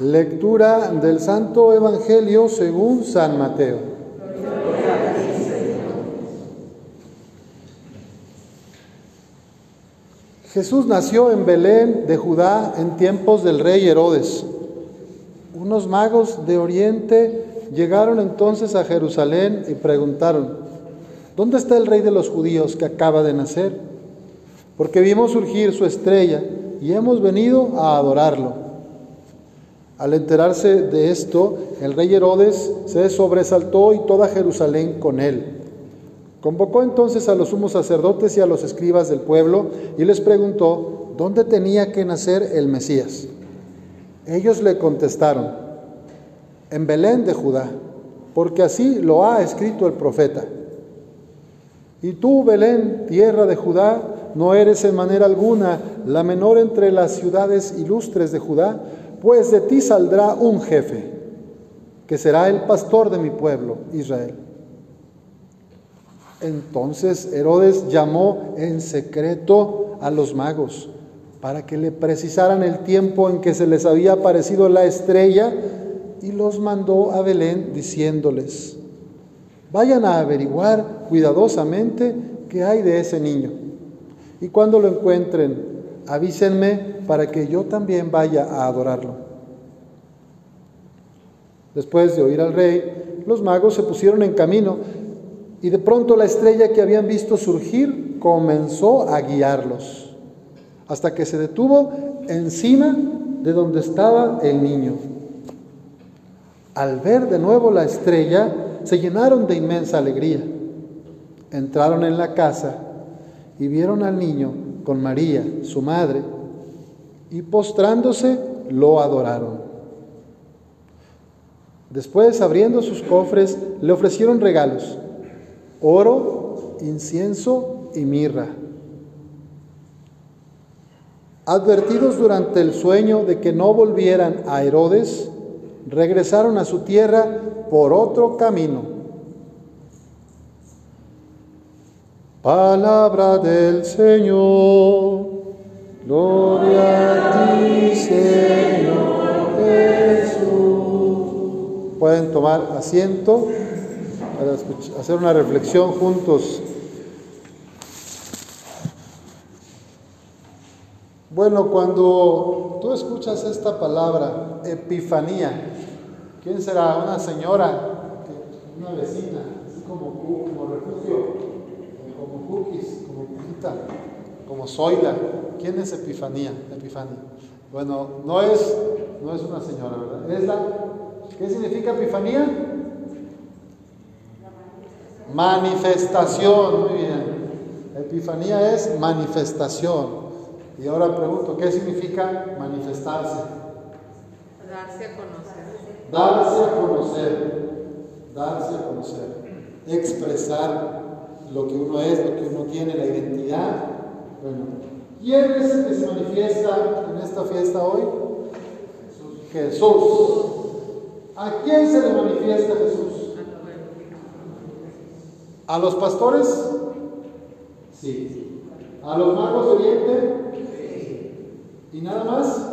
Lectura del Santo Evangelio según San Mateo. Jesús nació en Belén de Judá en tiempos del rey Herodes. Unos magos de Oriente llegaron entonces a Jerusalén y preguntaron, ¿dónde está el rey de los judíos que acaba de nacer? Porque vimos surgir su estrella y hemos venido a adorarlo. Al enterarse de esto, el rey Herodes se sobresaltó y toda Jerusalén con él. Convocó entonces a los sumos sacerdotes y a los escribas del pueblo y les preguntó dónde tenía que nacer el Mesías. Ellos le contestaron, en Belén de Judá, porque así lo ha escrito el profeta. Y tú, Belén, tierra de Judá, no eres en manera alguna la menor entre las ciudades ilustres de Judá, pues de ti saldrá un jefe, que será el pastor de mi pueblo, Israel. Entonces Herodes llamó en secreto a los magos para que le precisaran el tiempo en que se les había aparecido la estrella y los mandó a Belén diciéndoles, vayan a averiguar cuidadosamente qué hay de ese niño. Y cuando lo encuentren, avísenme para que yo también vaya a adorarlo. Después de oír al rey, los magos se pusieron en camino y de pronto la estrella que habían visto surgir comenzó a guiarlos, hasta que se detuvo encima de donde estaba el niño. Al ver de nuevo la estrella, se llenaron de inmensa alegría. Entraron en la casa y vieron al niño con María, su madre, y postrándose lo adoraron. Después, abriendo sus cofres, le ofrecieron regalos oro, incienso y mirra. Advertidos durante el sueño de que no volvieran a Herodes, regresaron a su tierra por otro camino. Palabra del Señor. Gloria a ti, Señor Jesús. Pueden tomar asiento para hacer una reflexión juntos. Bueno, cuando tú escuchas esta palabra, epifanía, ¿quién será? Una señora, una vecina, así como, como refugio, cookies, como pita, como Zoila. ¿Quién es Epifanía? Epifanía. Bueno, no es, no es una señora, ¿verdad? Es la, ¿Qué significa Epifanía? Manifestación, muy bien. Epifanía es manifestación. Y ahora pregunto, ¿qué significa manifestarse? Darse a conocer. Darse a conocer. Darse a conocer. Expresar lo que uno es, lo que uno tiene, la identidad. Bueno, ¿quién es el que se manifiesta en esta fiesta hoy? Jesús. ¿A quién se le manifiesta Jesús? ¿A los pastores? Sí. ¿A los magos de Oriente? Sí. ¿Y nada más?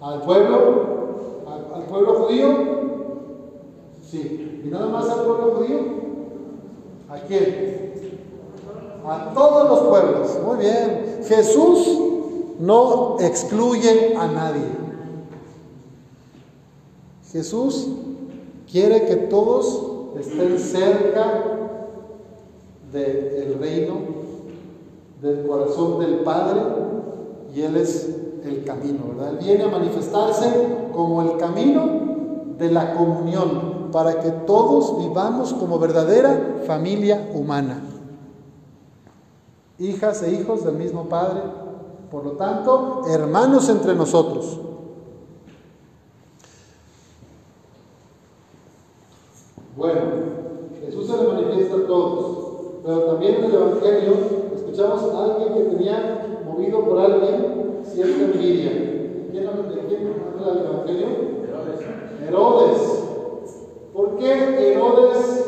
¿Al pueblo? ¿Al, pueblo judío? Sí. ¿Y nada más al pueblo judío? ¿A quién? A todos los pueblos. Muy bien. Jesús no excluye a nadie. Jesús quiere que todos estén cerca del reino, del corazón del Padre, y Él es el camino, ¿verdad? Él viene a manifestarse como el camino de la comunión, para que todos vivamos como verdadera familia humana. Hijas e hijos del mismo Padre, por lo tanto, hermanos entre nosotros. Bueno, Jesús se le manifiesta a todos, pero también en el Evangelio escuchamos a alguien que tenía movido por alguien cierta envidia. ¿Quién, ¿De quién habla el Evangelio? Herodes. Herodes. ¿Por qué Herodes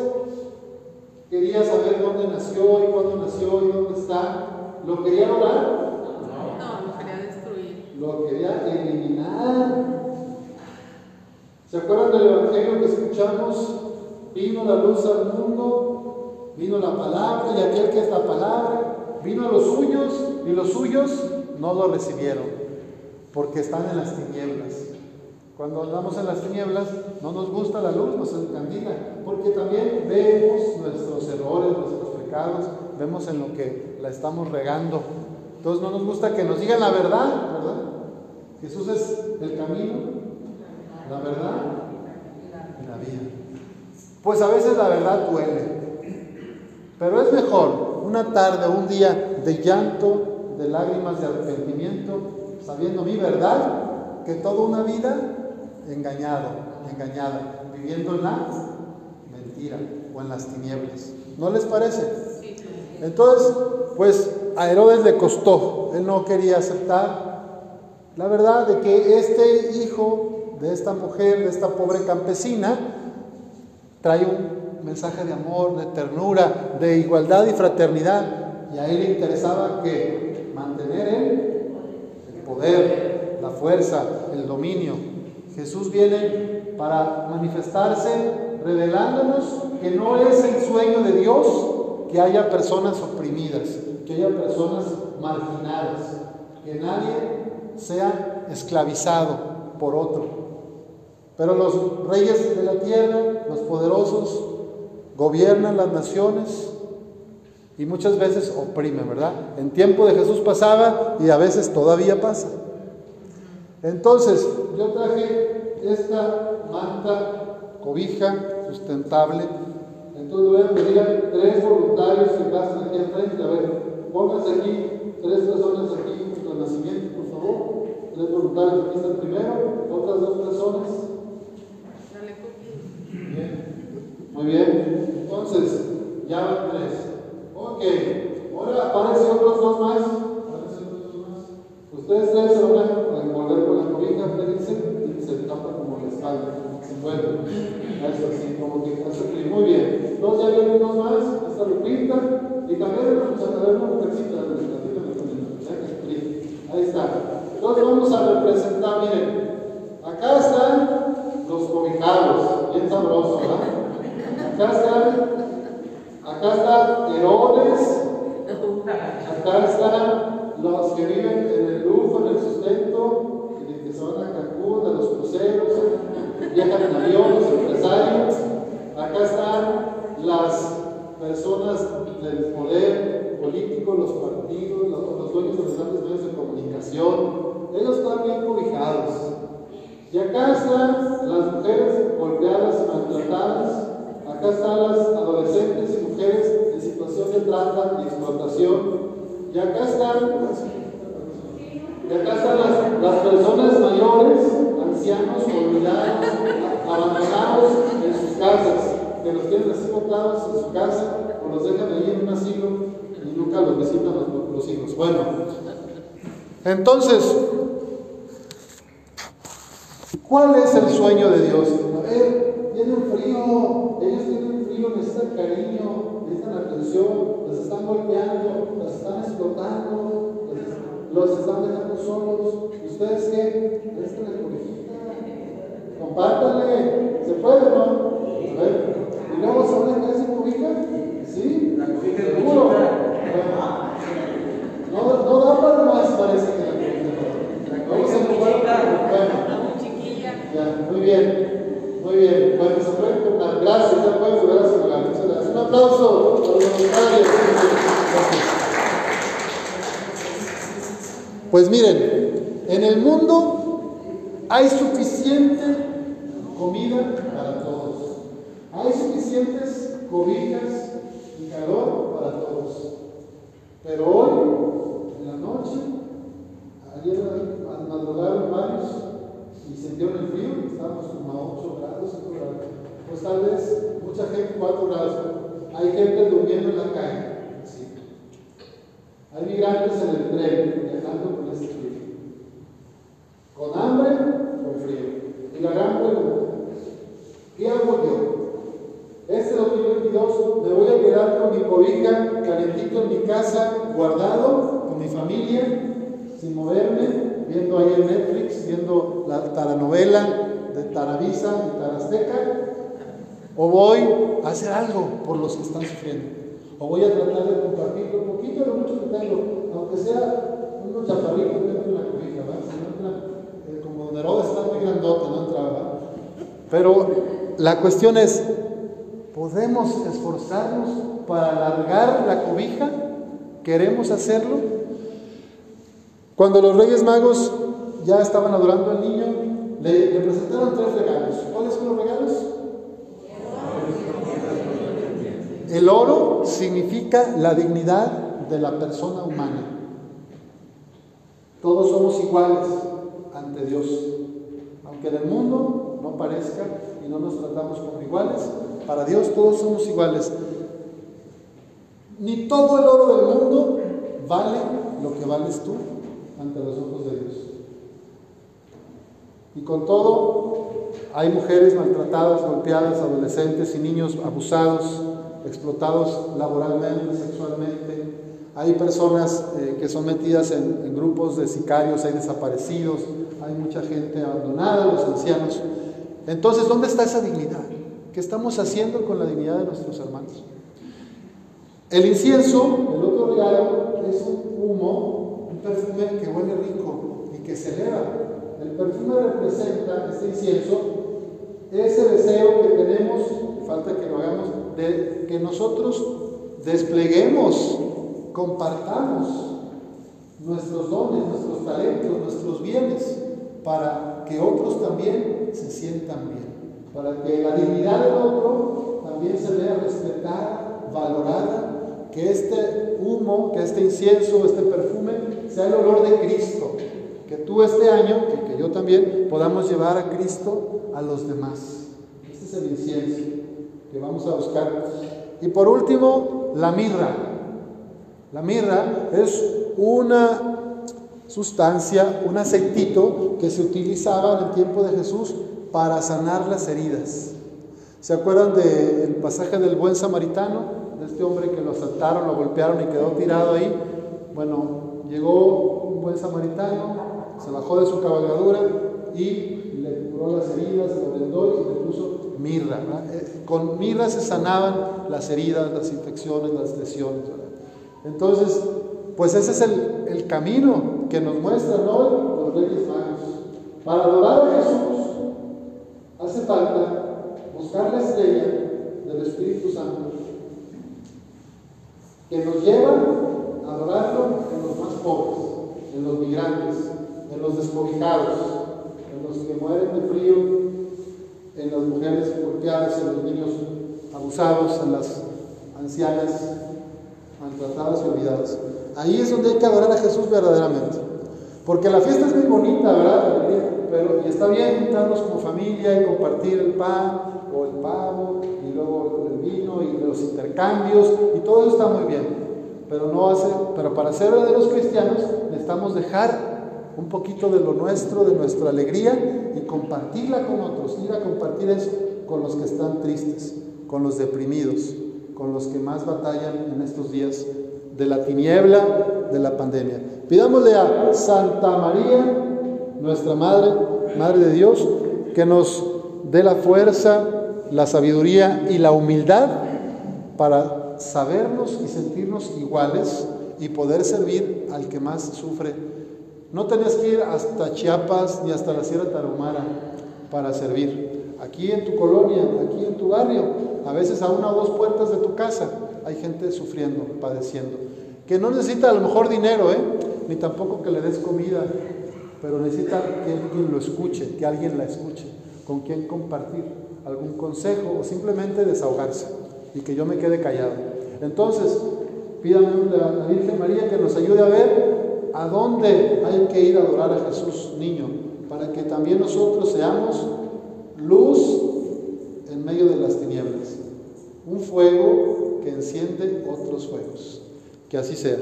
quería saber dónde nació y cuándo nació y dónde está? ¿Lo quería orar? No, lo quería destruir. Lo quería eliminar ¿Se acuerdan del Evangelio que escuchamos? Vino la luz al mundo, vino la palabra y aquel que es la palabra, vino a los suyos y los suyos no lo recibieron porque están en las tinieblas. Cuando andamos en las tinieblas no nos gusta la luz, nos encandila, porque también vemos nuestros errores, nuestros pecados, vemos en lo que la estamos regando. Entonces no nos gusta que nos digan la verdad, ¿verdad? Jesús es el camino, la verdad y la vida. Pues a veces la verdad duele, pero es mejor una tarde, un día de llanto, de lágrimas, de arrepentimiento, sabiendo mi verdad, que toda una vida engañado, engañada, viviendo en la mentira o en las tinieblas. ¿No les parece? Entonces, pues a Herodes le costó, él no quería aceptar la verdad de que este hijo de esta mujer, de esta pobre campesina, trae un mensaje de amor, de ternura, de igualdad y fraternidad. Y a él le interesaba que mantener el poder, la fuerza, el dominio. Jesús viene para manifestarse revelándonos que no es el sueño de Dios que haya personas oprimidas, que haya personas marginadas, que nadie sea esclavizado por otro. Pero los reyes de la tierra, los poderosos, gobiernan las naciones y muchas veces oprimen, ¿verdad? En tiempo de Jesús pasaba y a veces todavía pasa. Entonces, yo traje esta manta, cobija sustentable. Entonces voy a pedir a tres voluntarios que pasen aquí al frente. A ver, pónganse aquí, tres personas aquí el nacimiento, por favor. Tres voluntarios, aquí está el primero, otras dos personas. Bien. Muy bien. Entonces, ya van tres. Ok. Ahora aparecen otros dos más. Aparecen otros dos más. Ustedes tres como espalda. Se envuelven. Eso así, como que hace Muy bien. Entonces ya vienen dos más. Esta Lupita. Y también vamos a traer una mujercita de Ahí está. Entonces vamos a representar, miren, acá están los cobijados, bien sabrosos, ¿verdad? Acá están, acá está Herodes, acá están los que viven en el lujo, en el sustento, que se van a Cancún, de los cruceros, viajan en avión, los empresarios. Acá están las personas del poder político, los partidos, los, dueños de los grandes medios de comunicación. Ellos están bien cobijados. Y acá están las mujeres golpeadas y maltratadas. Acá están las adolescentes y mujeres en situación de trata y explotación. Y acá están, y acá están las, las personas mayores, ancianos, olvidados, abandonados en sus casas, que los tienen así botados en su casa o los dejan ahí en un asilo y nunca los visitan los, hijos. Bueno, entonces, ¿Cuál es el sueño de Dios? A ver, tienen frío, ellos tienen frío, necesitan cariño, necesitan atención, los están golpeando, los están explotando, los, están dejando solos. ¿Ustedes qué? ¿Esta la cobijita? Compártanle, ¿se puede no ¿y luego se van a quedar sin cobija? ¿Sí? La cobija ¿Seguro? Bueno, no, no da para más, parece que la cobija. Vamos a jugar. Bueno. Ya, muy bien, muy bien. Bueno, se pueden contar. Gracias, ya pueden volver a su lugar. Muchas gracias. Un aplauso a los voluntarios. Pues miren, en el mundo hay suficiente comida para todos. Hay suficientes cobijas y calor para todos. Pero hoy, en la noche, ayer madrugaron varios y sintieron el frío, estábamos como a 8 grados, 5 grados. Pues tal vez mucha gente 4 grados. Hay gente durmiendo en la calle. Sí. Hay migrantes en el tren viajando con este frío. Con hambre, con frío. Y la gran pregunta, ¿qué hago yo? Este 2022 me voy a calentito en mi casa, guardado, con mi familia, sin moverme, viendo ahí en Netflix, viendo la taranovela de Taravisa y Tarasteca, o voy a hacer algo por los que están sufriendo, o voy a tratar de compartir lo poquito, lo mucho que tengo, aunque sea unos chaparritos dentro de la cobija, ¿verdad? Eh, como Don Herodes está muy grandote, no entraba. Pero la cuestión es, ¿podemos esforzarnos para alargar la cobija? ¿Queremos hacerlo? Cuando los Reyes Magos ya estaban adorando al niño, le, presentaron tres regalos. ¿Cuáles son los regalos? El oro significa la dignidad de la persona humana. Todos somos iguales ante Dios. Aunque en el mundo no parezca y no nos tratamos como iguales, para Dios todos somos iguales. Ni todo el oro del mundo vale lo que vales tú ante los ojos de Dios. Y con todo, hay mujeres maltratadas, golpeadas, adolescentes y niños abusados, explotados laboralmente, sexualmente. Hay personas eh, que son metidas en, en grupos de sicarios, hay desaparecidos, hay mucha gente abandonada, los ancianos. Entonces, ¿dónde está esa dignidad? ¿Qué estamos haciendo con la dignidad de nuestros hermanos? El incienso, el otro regalo, es un humo, un perfume que huele rico y que se eleva. El perfume representa, este incienso, ese deseo que tenemos, falta que lo hagamos, de que nosotros despleguemos, compartamos nuestros dones, nuestros talentos, nuestros bienes, para que otros también se sientan bien, para que la dignidad del otro también se vea respetada, valorada, que este humo, que este incienso, este perfume, sea el olor de Cristo, que tú este año, y que yo también, podamos llevar a Cristo a los demás. Este es el incienso que vamos a buscar. Y por último, la mirra. La mirra es una sustancia, un aceitito que se utilizaba en el tiempo de Jesús para sanar las heridas. ¿Se acuerdan del pasaje del buen samaritano? De este hombre que lo asaltaron, lo golpearon y quedó tirado ahí. Bueno, llegó un buen samaritano, se bajó de su cabalgadura y le curó las heridas, lo vendó y le puso mirra. Eh, con mirra se sanaban las heridas, las infecciones, las lesiones. Entonces, pues ese es el, el, camino que nos muestran hoy los Reyes Magos. Para adorar a Jesús hace falta buscar la estrella del Espíritu Santo que nos lleva a adorarlo en los más pobres, en los migrantes, en los descobijados, en los que mueren de frío, en las mujeres golpeadas, en los niños abusados, en las ancianas maltratadas y olvidadas. Ahí es donde hay que adorar a Jesús verdaderamente. Porque la fiesta es muy bonita, ¿verdad? Pero, y está bien juntarnos como familia y compartir el pan o el pavo y luego el vino y los intercambios y todo eso está muy bien. Pero, no hace, pero para ser verdaderos cristianos necesitamos dejar un poquito de lo nuestro, de nuestra alegría y compartirla con otros, ir a compartir eso con los que están tristes, con los deprimidos, con los que más batallan en estos días de la tiniebla de la pandemia. Pidámosle a Santa María, nuestra Madre, Madre de Dios, que nos dé la fuerza, la sabiduría y la humildad para sabernos y sentirnos iguales y poder servir al que más sufre. No tenés que ir hasta Chiapas ni hasta la Sierra Tarahumara para servir. Aquí en tu colonia, aquí en tu barrio, a veces a una o dos puertas de tu casa hay gente sufriendo, padeciendo, que no necesita a lo mejor dinero, ¿eh? ni tampoco que le des comida, pero necesita que alguien lo escuche, que alguien la escuche, con quien compartir algún consejo o simplemente desahogarse y que yo me quede callado. Entonces, pídame a la Virgen María que nos ayude a ver a dónde hay que ir a adorar a Jesús niño, para que también nosotros seamos luz en medio de las tinieblas, un fuego que enciende otros fuegos. Que así sea.